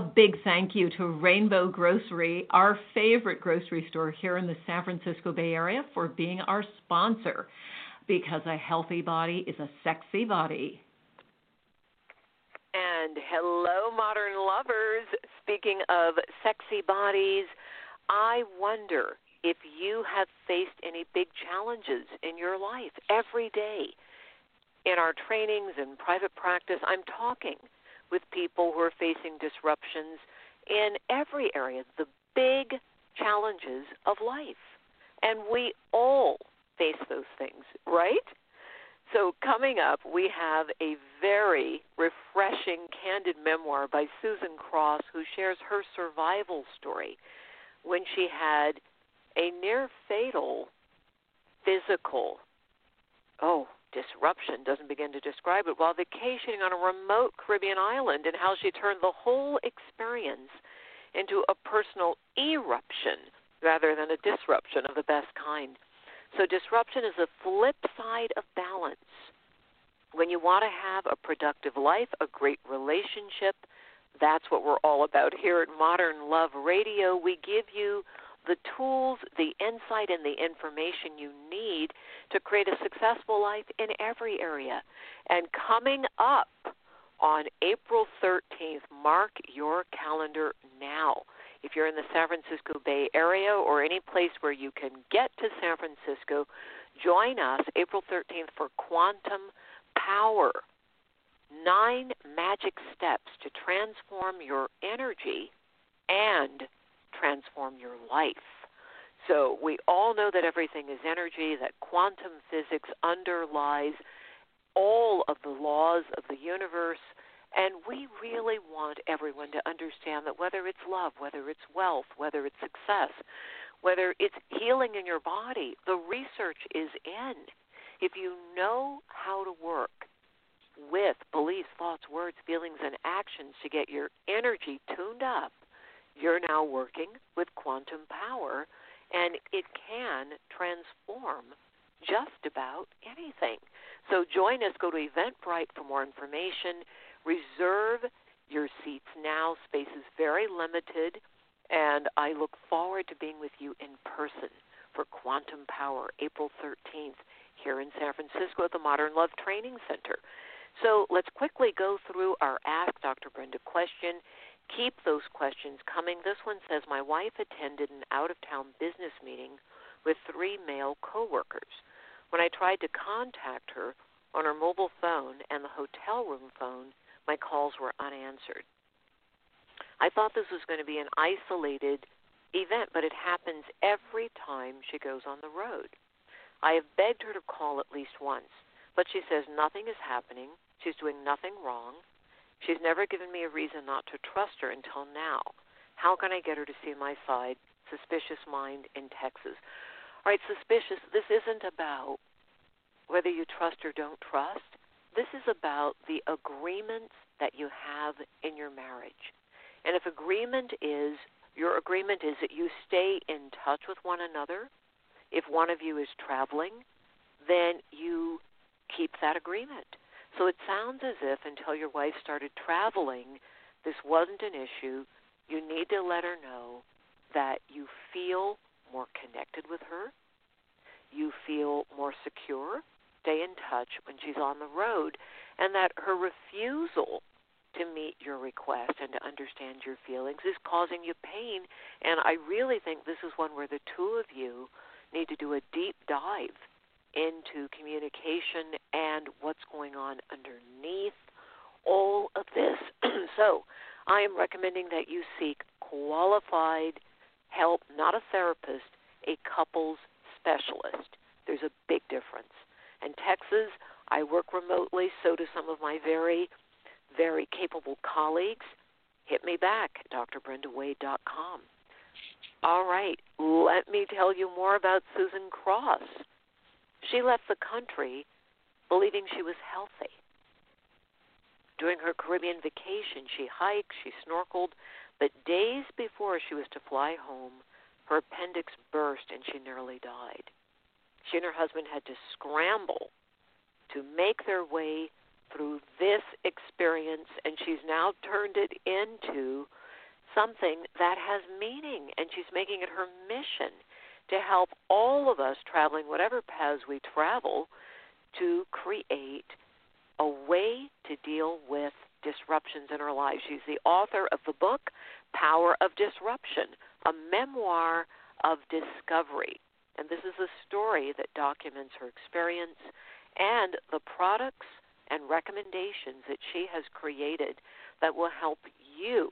A big thank you to Rainbow Grocery, our favorite grocery store here in the San Francisco Bay Area, for being our sponsor because a healthy body is a sexy body. And hello, modern lovers. Speaking of sexy bodies, I wonder if you have faced any big challenges in your life every day. In our trainings and private practice, I'm talking with people who are facing disruptions in every area, the big challenges of life. And we all face those things, right? So, coming up, we have a very refreshing, candid memoir by Susan Cross, who shares her survival story when she had a near fatal physical, oh, disruption doesn't begin to describe it while vacationing on a remote Caribbean island and how she turned the whole experience into a personal eruption rather than a disruption of the best kind. So, disruption is the flip side of balance. When you want to have a productive life, a great relationship, that's what we're all about here at Modern Love Radio. We give you the tools, the insight, and the information you need to create a successful life in every area. And coming up on April 13th, mark your calendar now. If you're in the San Francisco Bay Area or any place where you can get to San Francisco, join us April 13th for Quantum Power. Nine magic steps to transform your energy and transform your life. So we all know that everything is energy, that quantum physics underlies all of the laws of the universe. And we really want everyone to understand that whether it's love, whether it's wealth, whether it's success, whether it's healing in your body, the research is in. If you know how to work with beliefs, thoughts, words, feelings, and actions to get your energy tuned up, you're now working with quantum power, and it can transform just about anything. So join us. Go to Eventbrite for more information. Reserve your seats now. Space is very limited, and I look forward to being with you in person for Quantum Power, April 13th, here in San Francisco at the Modern Love Training Center. So let's quickly go through our Ask Dr. Brenda question keep those questions coming. This one says My wife attended an out of town business meeting with three male coworkers. When I tried to contact her on her mobile phone and the hotel room phone, my calls were unanswered. I thought this was going to be an isolated event, but it happens every time she goes on the road. I have begged her to call at least once, but she says nothing is happening. She's doing nothing wrong. She's never given me a reason not to trust her until now. How can I get her to see my side? Suspicious mind in Texas. All right, suspicious. This isn't about whether you trust or don't trust. This is about the agreements that you have in your marriage. And if agreement is, your agreement is that you stay in touch with one another, if one of you is traveling, then you keep that agreement. So it sounds as if until your wife started traveling, this wasn't an issue. You need to let her know that you feel more connected with her, you feel more secure, stay in touch when she's on the road, and that her refusal to meet your request and to understand your feelings is causing you pain. And I really think this is one where the two of you need to do a deep dive into communication and what's going on underneath all of this. so, I am recommending that you seek qualified help, not a therapist, a couples specialist, there's a big difference. And Texas, I work remotely, so do some of my very, very capable colleagues. Hit me back at drbrendawade.com. All right, let me tell you more about Susan Cross. She left the country believing she was healthy. During her Caribbean vacation, she hiked, she snorkeled, but days before she was to fly home, her appendix burst and she nearly died. She and her husband had to scramble to make their way through this experience, and she's now turned it into something that has meaning, and she's making it her mission to help all of us traveling whatever paths we travel to create a way to deal with disruptions in our lives. She's the author of the book Power of Disruption, a memoir of discovery. And this is a story that documents her experience and the products and recommendations that she has created that will help you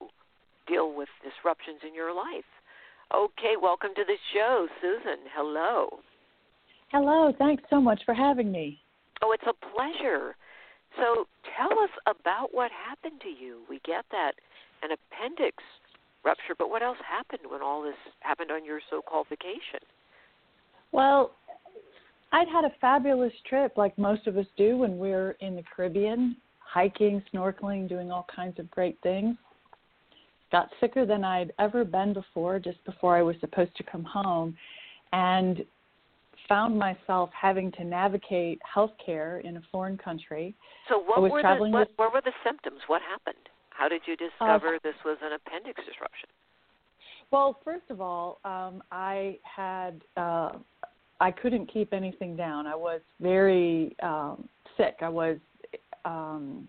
deal with disruptions in your life. Okay, welcome to the show, Susan. Hello. Hello, thanks so much for having me. Oh, it's a pleasure. So tell us about what happened to you. We get that an appendix rupture, but what else happened when all this happened on your so called vacation? Well, I'd had a fabulous trip like most of us do when we're in the Caribbean, hiking, snorkeling, doing all kinds of great things. Got sicker than I'd ever been before, just before I was supposed to come home, and found myself having to navigate healthcare in a foreign country. So, what were the what, what, were the symptoms? What happened? How did you discover uh, this was an appendix disruption? Well, first of all, um, I had uh, I couldn't keep anything down. I was very um, sick. I was um,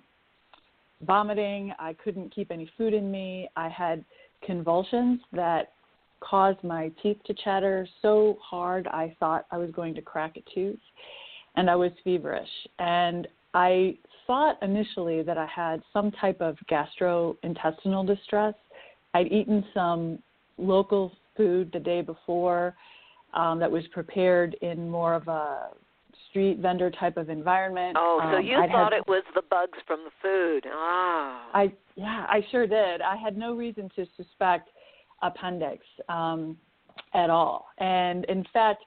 vomiting. I couldn't keep any food in me. I had convulsions that caused my teeth to chatter so hard I thought I was going to crack a tooth. And I was feverish. And I thought initially that I had some type of gastrointestinal distress. I'd eaten some local food the day before um, that was prepared in more of a street vendor type of environment. Oh, so um, you I'd thought had, it was the bugs from the food. Ah. I yeah, I sure did. I had no reason to suspect appendix um, at all, and in fact,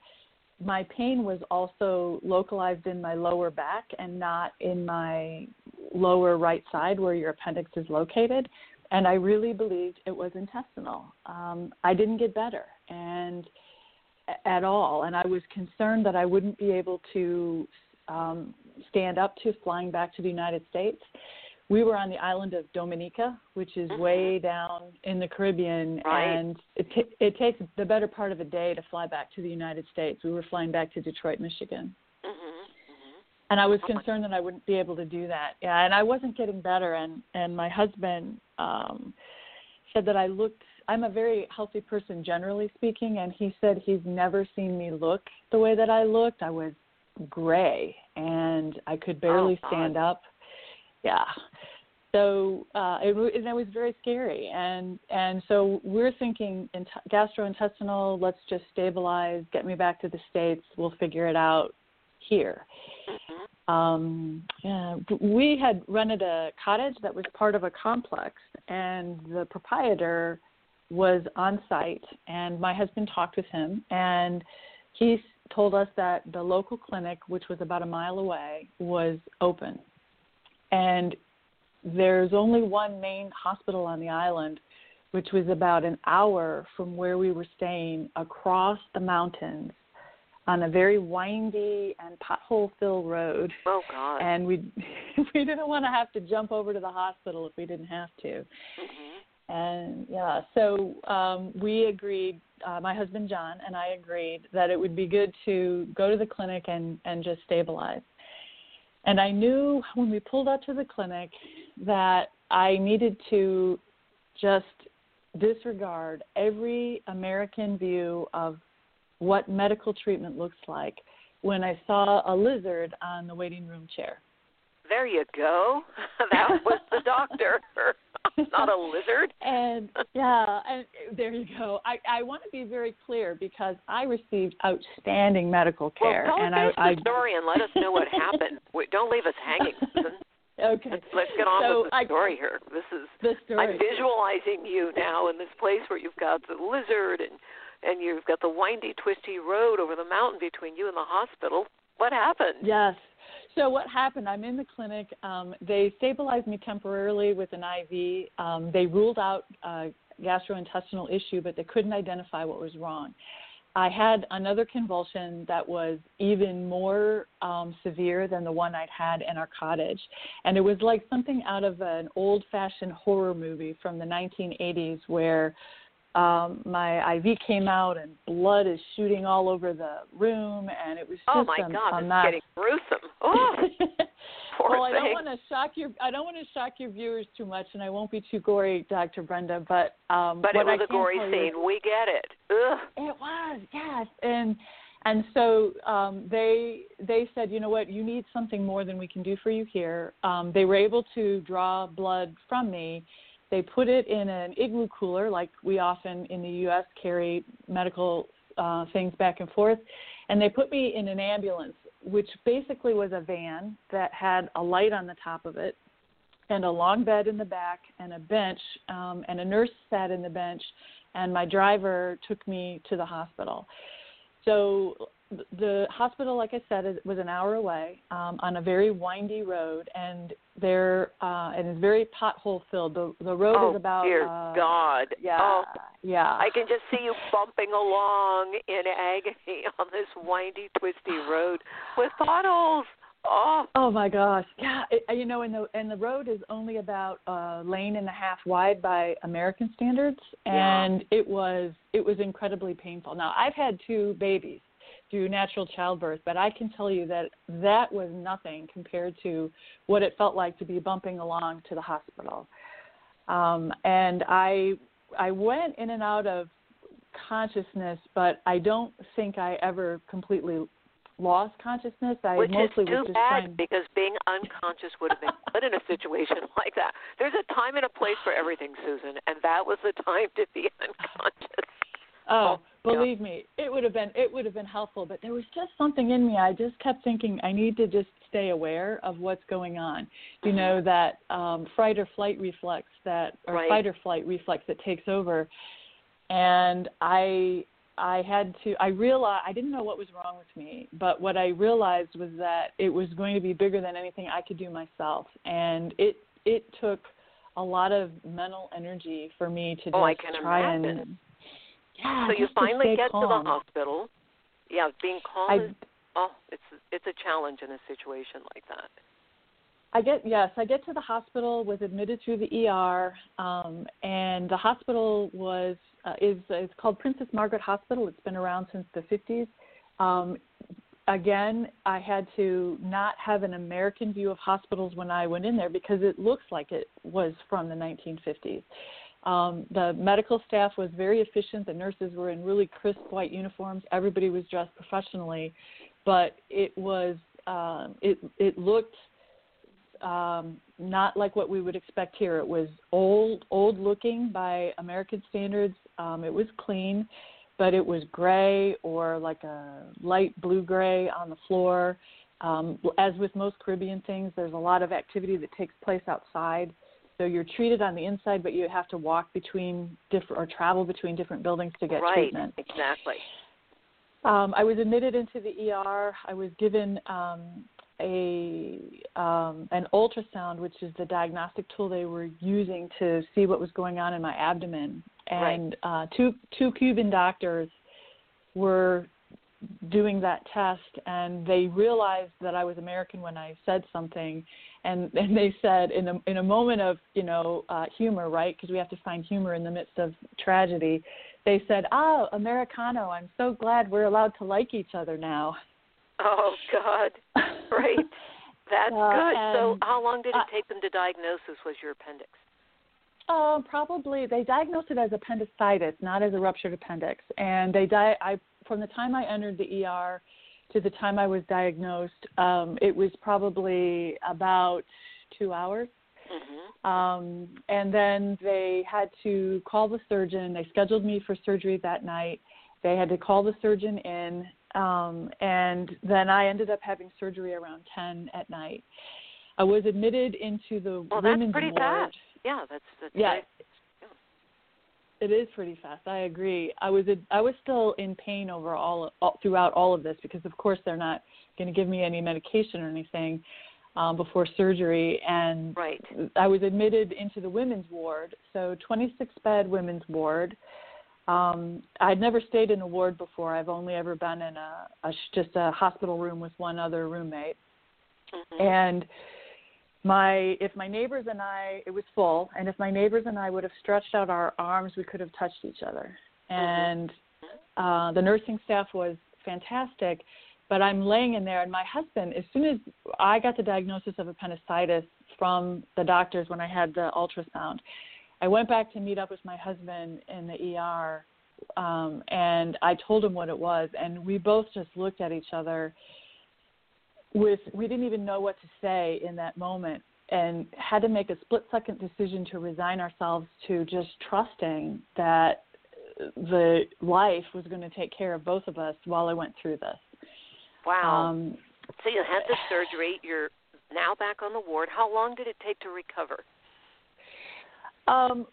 my pain was also localized in my lower back and not in my lower right side where your appendix is located. And I really believed it was intestinal. Um, I didn't get better, and at all, and I was concerned that I wouldn't be able to um, stand up to flying back to the United States. We were on the island of Dominica, which is mm-hmm. way down in the Caribbean, right. and it, t- it takes the better part of a day to fly back to the United States. We were flying back to Detroit, Michigan. Mm-hmm. Mm-hmm. And I was concerned that I wouldn't be able to do that. Yeah, and I wasn't getting better. And and my husband um, said that I looked I'm a very healthy person generally speaking, and he said he's never seen me look the way that I looked. I was gray and I could barely oh, stand up. Yeah. So uh, it, and it was very scary, and and so we're thinking in t- gastrointestinal. Let's just stabilize, get me back to the states. We'll figure it out here. Mm-hmm. Um, yeah, we had rented a cottage that was part of a complex, and the proprietor was on site, and my husband talked with him, and he told us that the local clinic, which was about a mile away, was open. And there's only one main hospital on the island, which was about an hour from where we were staying across the mountains on a very windy and pothole filled road. Oh God! And we we didn't want to have to jump over to the hospital if we didn't have to. Mm-hmm and yeah, so um, we agreed. Uh, my husband John and I agreed that it would be good to go to the clinic and and just stabilize. And I knew when we pulled up to the clinic that I needed to just disregard every American view of what medical treatment looks like when I saw a lizard on the waiting room chair. There you go. that was the doctor, not a lizard. And yeah, and there you go. I I want to be very clear because I received outstanding medical care, well, tell and us I, the story and let us know what happened. Wait, don't leave us hanging, Susan. Okay. Let's, let's get on so with the I, story here. This is the story. I'm visualizing you now in this place where you've got the lizard and and you've got the windy, twisty road over the mountain between you and the hospital. What happened? Yes. So what happened? I'm in the clinic. Um, they stabilized me temporarily with an IV. Um, they ruled out uh, gastrointestinal issue, but they couldn't identify what was wrong. I had another convulsion that was even more um, severe than the one I'd had in our cottage. And it was like something out of an old fashioned horror movie from the 1980s where um, my IV came out and blood is shooting all over the room, and it was just oh my a, god, a it's mess. getting gruesome. Oh, well, I don't want to shock your I don't want to shock your viewers too much, and I won't be too gory, Dr. Brenda. But um, but it was I a gory tell you scene. We get it. Ugh. it was, yes, and and so um, they they said, you know what, you need something more than we can do for you here. Um, they were able to draw blood from me. They put it in an igloo cooler, like we often in the U.S. carry medical uh, things back and forth, and they put me in an ambulance, which basically was a van that had a light on the top of it, and a long bed in the back, and a bench, um, and a nurse sat in the bench, and my driver took me to the hospital. So the hospital, like I said, is, was an hour away um, on a very windy road, and there uh, and it's very pothole filled. The the road oh is about dear uh, God. yeah Oh, yeah. I can just see you bumping along in agony on this windy, twisty road with potholes. Oh, Oh my gosh, yeah. It, you know, and the and the road is only about a lane and a half wide by American standards, Yeah. and it was it was incredibly painful. Now I've had two babies through natural childbirth, but I can tell you that that was nothing compared to what it felt like to be bumping along to the hospital. Um, and I I went in and out of consciousness, but I don't think I ever completely lost consciousness. I which mostly is was too just bad trying. because being unconscious would have been good in a situation like that. There's a time and a place for everything, Susan, and that was the time to be unconscious. Oh, Oh, yeah. believe me, it would have been it would have been helpful, but there was just something in me. I just kept thinking I need to just stay aware of what's going on. Mm-hmm. You know that um fright or flight reflex that or Right. fight or flight reflex that takes over. And I I had to I realized I didn't know what was wrong with me, but what I realized was that it was going to be bigger than anything I could do myself. And it it took a lot of mental energy for me to just Oh, I can try imagine. and yeah, so you finally get calm. to the hospital. Yeah, being calm I, is oh, it's it's a challenge in a situation like that. I get yes, I get to the hospital, was admitted through the ER, um, and the hospital was uh, is it's called Princess Margaret Hospital. It's been around since the 50s. Um, again, I had to not have an American view of hospitals when I went in there because it looks like it was from the 1950s. Um, the medical staff was very efficient. The nurses were in really crisp white uniforms. Everybody was dressed professionally, but it was um, it it looked um, not like what we would expect here. It was old old looking by American standards. Um, it was clean, but it was gray or like a light blue gray on the floor. Um, as with most Caribbean things, there's a lot of activity that takes place outside. So you're treated on the inside, but you have to walk between different or travel between different buildings to get right, treatment. exactly. Um, I was admitted into the ER. I was given um, a um, an ultrasound, which is the diagnostic tool they were using to see what was going on in my abdomen. And uh, two two Cuban doctors were doing that test, and they realized that I was American when I said something, and and they said in a in a moment of you know uh, humor, right? Because we have to find humor in the midst of tragedy. They said, "Ah, Americano, I'm so glad we're allowed to like each other now." Oh God, right That's Uh, good. So, how long did it uh, take them to diagnose this was your appendix? Uh, probably they diagnosed it as appendicitis, not as a ruptured appendix. And they di- I from the time I entered the ER to the time I was diagnosed, um, it was probably about two hours. Mhm. Um, and then they had to call the surgeon. They scheduled me for surgery that night. They had to call the surgeon in, um, and then I ended up having surgery around 10 at night. I was admitted into the Well, that's women's pretty ward. fast. Yeah, that's that's Yeah, it is pretty fast. I agree. I was I was still in pain over all, all throughout all of this because of course they're not going to give me any medication or anything um, before surgery, and Right. I was admitted into the women's ward, so 26 bed women's ward. Um, I'd never stayed in a ward before. I've only ever been in a, a just a hospital room with one other roommate. Mhm. And my if my neighbors and I it was full, and if my neighbors and I would have stretched out our arms, we could have touched each other. And uh, the nursing staff was fantastic. But I'm laying in there, and my husband, as soon as I got the diagnosis of appendicitis from the doctors when I had the ultrasound, I went back to meet up with my husband in the ER, um, and I told him what it was, and we both just looked at each other with we didn't even know what to say in that moment and had to make a split second decision to resign ourselves to just trusting that the life was going to take care of both of us while I went through this. Wow. Um, so you had the surgery. You're now back on the ward. How long did it take to recover? Um,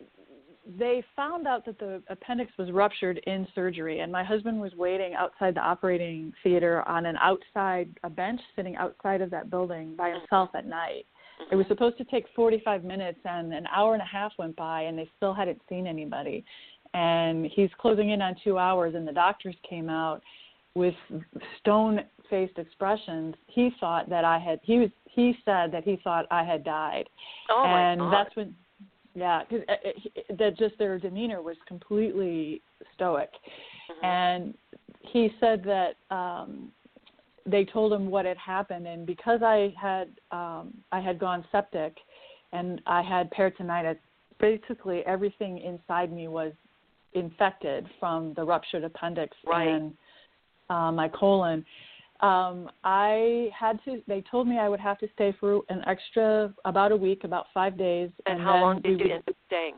they found out that the appendix was ruptured in surgery, and my husband was waiting outside the operating theater on an outside a bench, sitting outside of that building by himself at night. It was mm-hmm. supposed to take 45 minutes, and an hour and a half went by, and they still hadn't seen anybody. And he's closing in on two hours, and the doctors came out with stone-faced expressions. He thought that I had. He was. He said that he thought I had died Oh my and God. that's when yeah because that just their demeanor was completely stoic Mhm. and he said that um they told him what had happened and because i had um i had gone septic and i had peritonitis basically everything inside me was infected from the ruptured appendix Right. and uh, my colon um i had to they told me i would have to stay for an extra about a week about five days and, and how long we did you would- end up staying?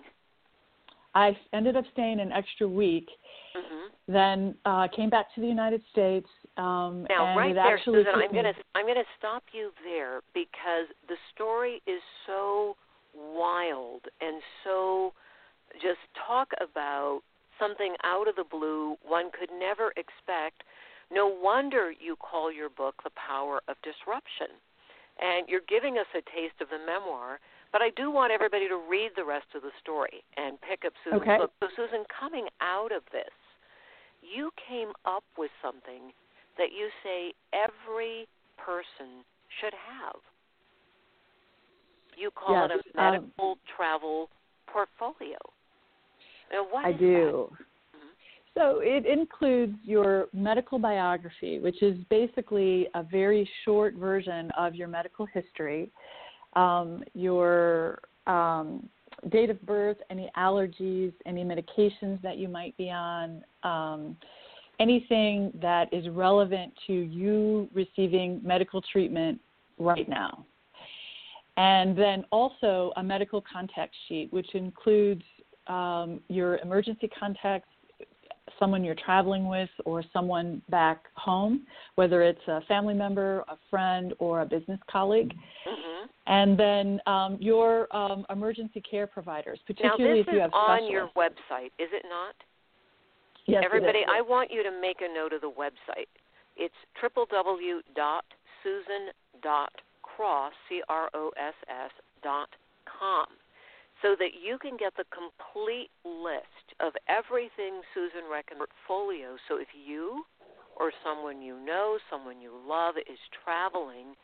i ended up staying an extra week hmm then uh came back to the united states um Now, and right there, actually Susan, I'm gonna I'm gonna stop you there because the story is so wild and so just talk about something out of the blue one could never expect. No wonder you call your book The Power of Disruption. And you're giving us a taste of the memoir, but I do want everybody to read the rest of the story and pick up Susan's Okay. book. So, Susan, coming out of this, you came up with something that you say every person should have. You call it Yes, a um, medical travel portfolio. Now, what I do. Mhm. So it includes your medical biography, which is basically a very short version of your medical history, um, your um, date of birth, any allergies, any medications that you might be on, um, anything that is relevant to you receiving medical treatment right now. And then also a medical contact sheet, which includes um, your emergency contacts, someone you're traveling with, or someone back home, whether it's a family member, a friend, or a business colleague. Mhm. And then um, your um, emergency care providers, Now, particularly this if you is have on your website, is it not? yes, Everybody, is. I want you to make a note of the website. It's www.susan.cross, C R O S S, dot com, so that you can get the complete list of everything Susan recommends portfolio. So if you or someone you know, someone you love is traveling,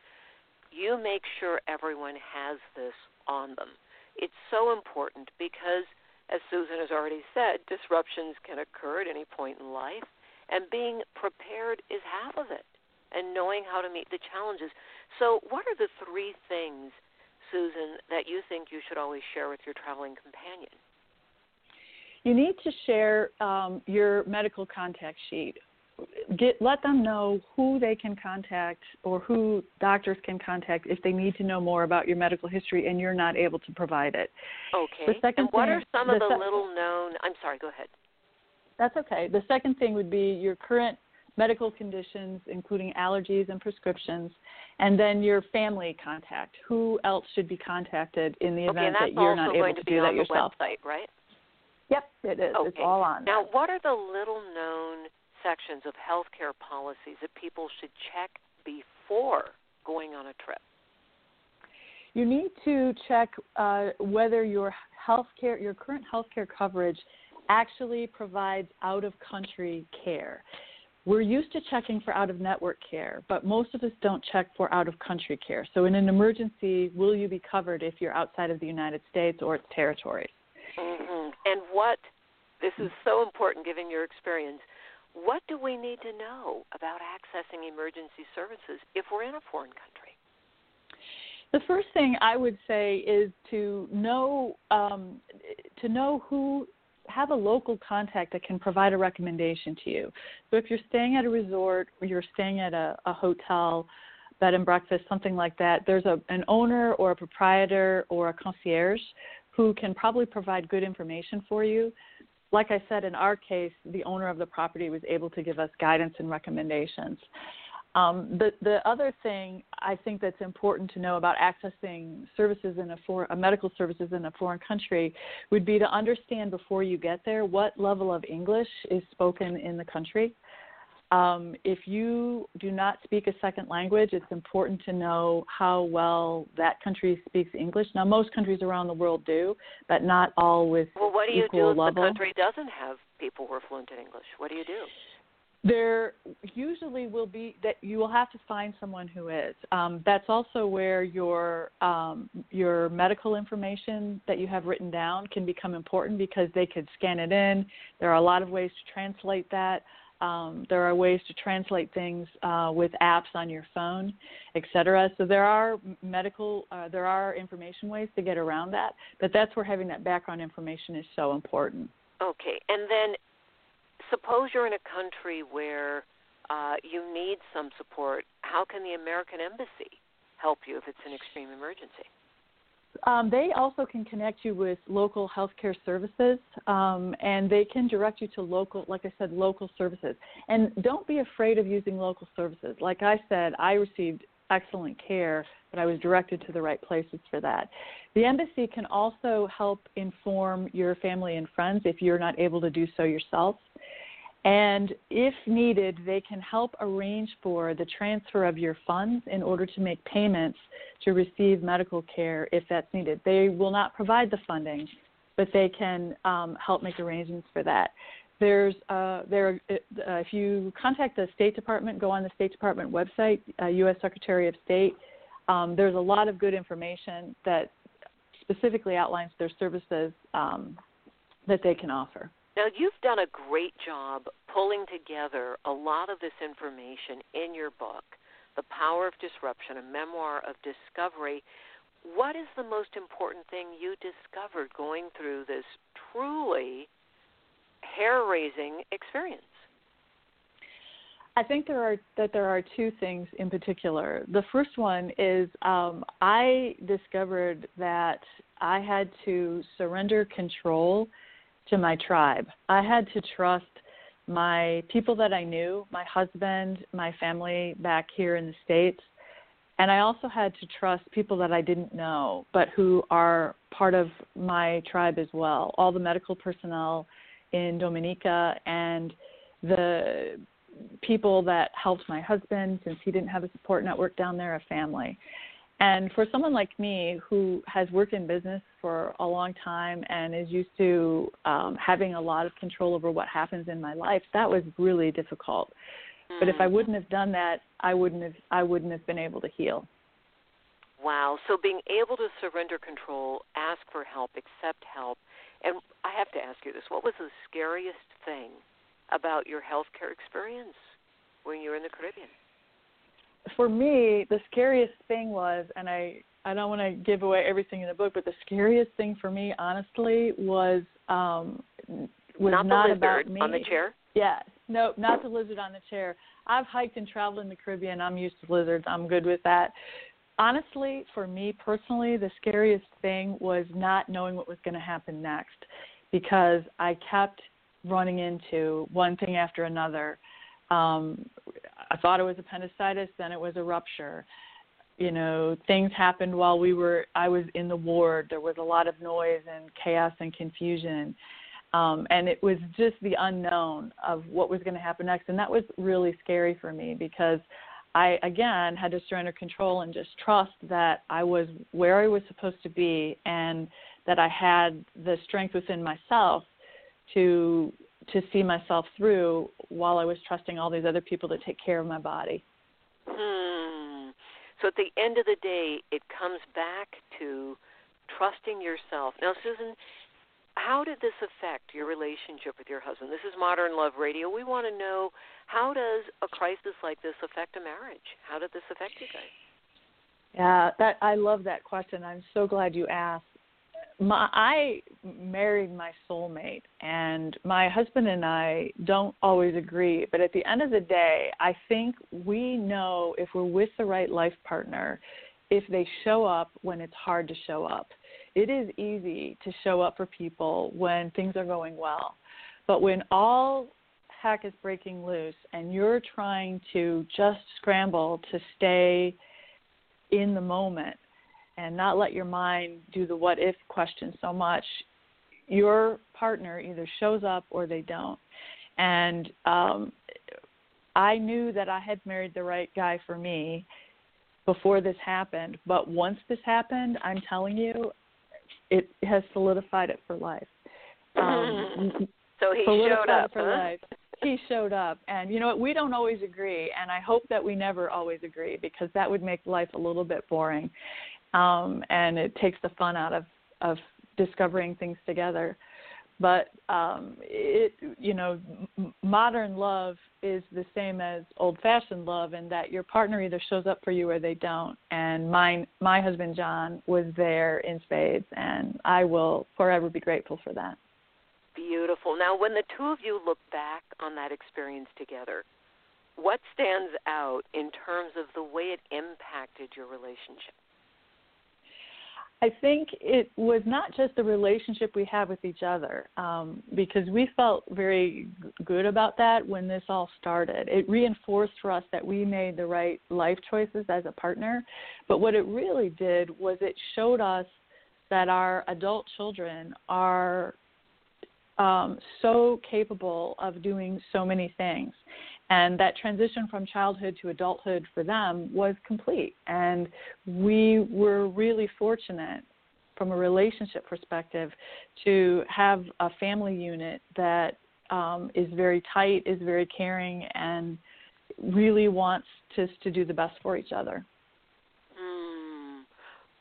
you make sure everyone has this on them. It's so important because as Susan has already said, disruptions can occur at any point in life, and being prepared is half of it, and knowing how to meet the challenges. So, what are the three things, Susan, that you think you should always share with your traveling companion? You need to share um, your medical contact sheet. get let them know who they can contact or who doctors can contact if they need to know more about your medical history and you're not able to provide it. Okay. The second and what thing, are some of the se- little known? I'm sorry. Go ahead. That's okay. The second thing would be your current medical conditions, including allergies and prescriptions, and then your family contact. Who else should be contacted in the event that's that you're not going able to to be do that on yourself? the website, right? Yep, it is. Okay. It's all on. Now, what are the little known sections of healthcare policies that people should check before going on a trip? You need to check uh, whether your healthcare, your current healthcare coverage, actually provides out-of-country care. We're used to checking for out-of-network care, but most of us don't check for out-of-country care. So, in an emergency, will you be covered if you're outside of the United States or its territories? hmm And what, this is so important given your experience, what do we need to know about accessing emergency services if we're in a foreign country? The first thing I would say is to know um, to know who have a local contact that can provide a recommendation to you. So if you're staying at a resort or you're staying at a, a hotel, bed and breakfast, something like that, there's a, an owner or a proprietor or a concierge who can probably provide good information for you. Like I said, in our case, the owner of the property was able to give us guidance and recommendations. Um, the the other thing I think that's important to know about accessing services in a for uh, medical services in a foreign country would be to understand before you get there what level of English is spoken in the country. Um, if you do not speak a second language, it's important to know how well that country speaks English. Now, most countries around the world do, but not all with equal level. Well, what do you do if level. the country doesn't have people who are fluent in English? What do you do? There usually will be that you will have to find someone who is. Um, that's also where your um, your medical information that you have written down can become important because they could scan it in. There are a lot of ways to translate that. Um, there are ways to translate things uh, with apps on your phone, et cetera. So there are medical, uh, there are information ways to get around that. But that's where having that background information is so important. Okay, and then suppose you're in a country where uh, you need some support. How can the American Embassy help you if it's an extreme emergency? Um, they also can connect you with local healthcare services, um, and they can direct you to local, like I said, local services. And don't be afraid of using local services. Like I said, I received excellent care, but I was directed to the right places for that. The embassy can also help inform your family and friends if you're not able to do so yourself. And if needed, they can help arrange for the transfer of your funds in order to make payments to receive medical care if that's needed. They will not provide the funding, but they can um, help make arrangements for that. There's uh, there uh, if you contact the State Department, go on the State Department website, uh, U.S. Secretary of State. Um, there's a lot of good information that specifically outlines their services um, that they can offer. Now, you've done a great job pulling together a lot of this information in your book, The Power of Disruption, a memoir of discovery. What is the most important thing you discovered going through this truly hair raising experience? I think there are that there are two things in particular. The first one is um, I discovered that I had to surrender control to my tribe. I had to trust my people that I knew, my husband, my family back here in the States. And I also had to trust people that I didn't know, but who are part of my tribe as well. All the medical personnel in Dominica and the people that helped my husband since he didn't have a support network down there, a family. And for someone like me who has worked in business for a long time and is used to um, having a lot of control over what happens in my life, that was really difficult. Mm. But if I wouldn't have done that, I wouldn't have I wouldn't have been able to heal. Wow. So being able to surrender control, ask for help, accept help, and I have to ask you this: What was the scariest thing about your healthcare experience when you were in the Caribbean? for me, the scariest thing was, and I I don't want to give away everything in the book, but the scariest thing for me, honestly, was um was not, not the lizard about me. on the chair. Yes, no, not the lizard on the chair. I've hiked and traveled in the Caribbean. I'm used to lizards. I'm good with that. Honestly, for me personally, the scariest thing was not knowing what was going to happen next because I kept running into one thing after another. Um, I thought it was appendicitis, then it was a rupture. You know, things happened while we were I was in the ward. There was a lot of noise and chaos and confusion. Um, and it was just the unknown of what was going to happen next. And that was really scary for me because I, again, had to surrender control and just trust that I was where I was supposed to be and that I had the strength within myself to to see myself through while I was trusting all these other people to take care of my body. Hmm. So at the end of the day, it comes back to trusting yourself. Now, Susan, how did this affect your relationship with your husband? This is Modern Love Radio. We want to know how does a crisis like this affect a marriage? How did this affect you guys? Yeah, that I love that question. I'm so glad you asked. My, I married my soulmate, and my husband and I don't always agree. But at the end of the day, I think we know if we're with the right life partner, if they show up when it's hard to show up it is easy to show up for people when things are going well. But when all heck is breaking loose and you're trying to just scramble to stay in the moment and not let your mind do the what if question so much, your partner either shows up or they don't. And um, I knew that I had married the right guy for me before this happened. But once this happened, I'm telling you, it has solidified it for life. Um, so he showed up for huh? life. He showed up, and you know what? We don't always agree, and I hope that we never always agree because that would make life a little bit boring, um, and it takes the fun out of of discovering things together but um it you know modern love is the same as old fashioned love in that your partner either shows up for you or they don't. And mine my husband john was there in spades and i will forever be grateful for that. Beautiful. Now when the two of you look back on that experience together what stands out in terms of the way it impacted your relationship I think it was not just the relationship we have with each other, um, because we felt very good about that when this all started. It reinforced for us that we made the right life choices as a partner. But what it really did was it showed us that our adult children are um, so capable of doing so many things and that transition from childhood to adulthood for them was complete. And we were really fortunate from a relationship perspective to have a family unit that um, is very tight is very caring and really wants to to do the best for each other. Mm,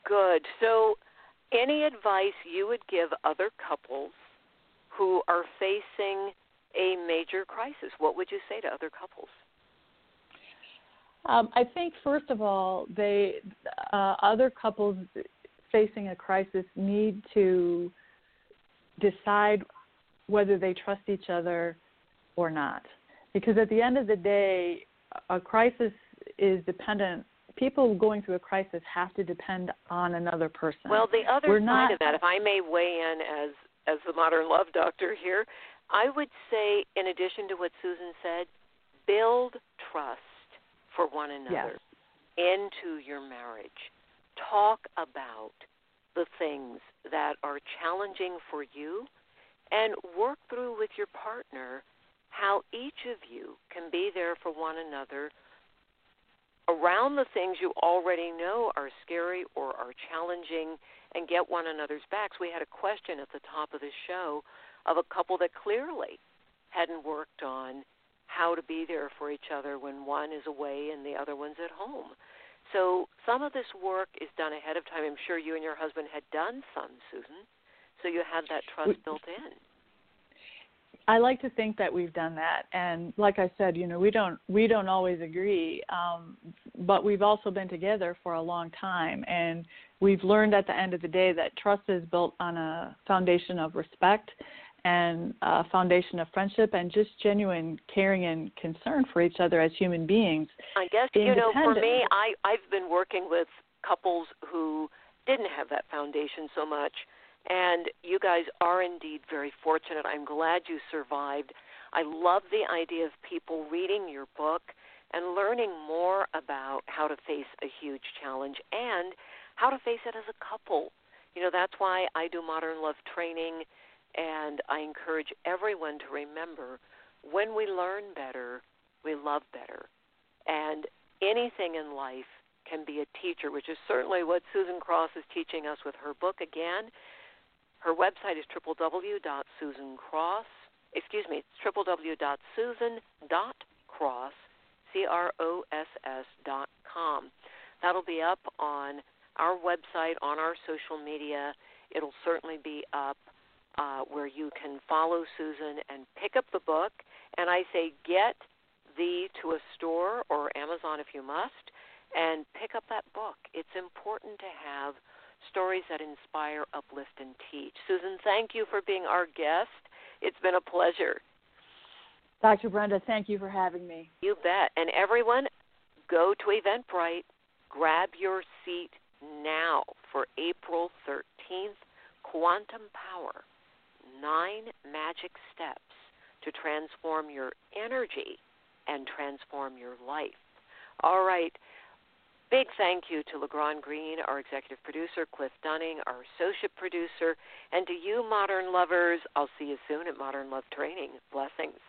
good. So any advice you would give other couples who are facing a major crisis, what would you say to other couples? Um, I think first of all, they uh, other couples facing a crisis need to decide whether they trust each other or not, because at the end of the day, a crisis is dependent. People going through a crisis have to depend on another person. Well, the other We're side not, of that, if I may weigh in as as the modern love doctor here, I would say, in addition to what Susan said, build trust for one another yes. into your marriage. Talk about the things that are challenging for you and work through with your partner how each of you can be there for one another around the things you already know are scary or are challenging and get one another's backs. We had a question at the top of the show of a couple that clearly hadn't worked on how to be there for each other when one is away and the other one's at home. So some of this work is done ahead of time. I'm sure you and your husband had done some, Susan. So you had that trust built in. I like to think that we've done that, and like I said, you know, we don't we don't always agree, um, but we've also been together for a long time, and we've learned at the end of the day that trust is built on a foundation of respect and a foundation of friendship and just genuine caring and concern for each other as human beings. I guess you know, for me, I I've been working with couples who didn't have that foundation so much, and you guys are indeed very fortunate. I'm glad you survived. I love the idea of people reading your book and learning more about how to face a huge challenge and how to face it as a couple. You know, that's why I do modern love training and I encourage everyone to remember when we learn better, we love better. And anything in life can be a teacher, which is certainly what Susan Cross is teaching us with her book again. Her website is www.susancross. Excuse me, www.susan.cross, C-R-O-S-S dot com. That'll be up on our website, on our social media. It'll certainly be up uh, where you can follow Susan and pick up the book. And I say, get thee to a store or Amazon if you must, and pick up that book. It's important to have stories that inspire, uplift, and teach. Susan, thank you for being our guest. It's been a pleasure. Dr. Brenda, thank you for having me. You bet. And everyone, go to Eventbrite, grab your seat now for April 13th, Quantum Power Nine Magic Steps to Transform Your Energy and Transform Your Life. All right. Big thank you to LeGrand Green, our executive producer, Cliff Dunning, our associate producer, and to you, modern lovers. I'll see you soon at Modern Love Training. Blessings.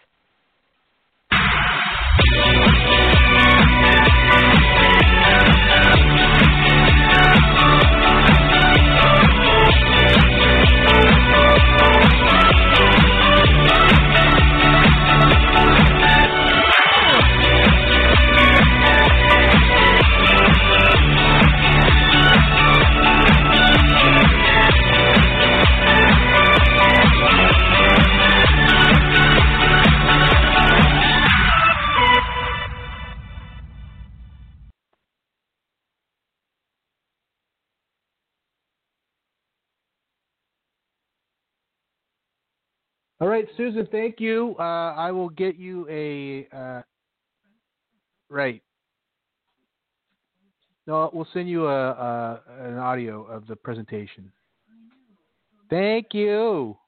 All right, Susan, thank you. Uh, I will get you a uh, right. No, we'll send you a, a an audio of the presentation. Thank you.